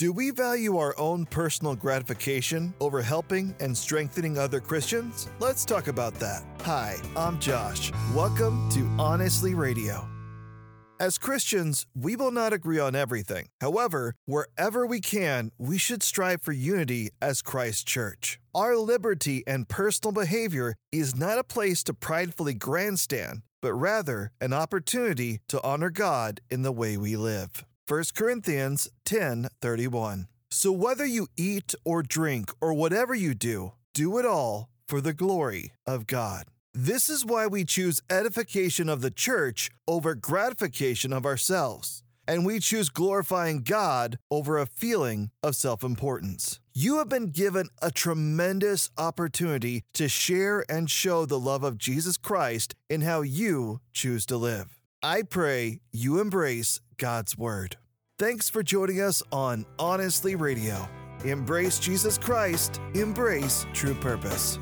Do we value our own personal gratification over helping and strengthening other Christians? Let's talk about that. Hi, I'm Josh. Welcome to Honestly Radio. As Christians, we will not agree on everything. However, wherever we can, we should strive for unity as Christ's church. Our liberty and personal behavior is not a place to pridefully grandstand, but rather an opportunity to honor God in the way we live. 1 Corinthians 10:31. So whether you eat or drink or whatever you do, do it all for the glory of God. This is why we choose edification of the church over gratification of ourselves, and we choose glorifying God over a feeling of self importance. You have been given a tremendous opportunity to share and show the love of Jesus Christ in how you choose to live. I pray you embrace God's Word. Thanks for joining us on Honestly Radio. Embrace Jesus Christ, embrace true purpose.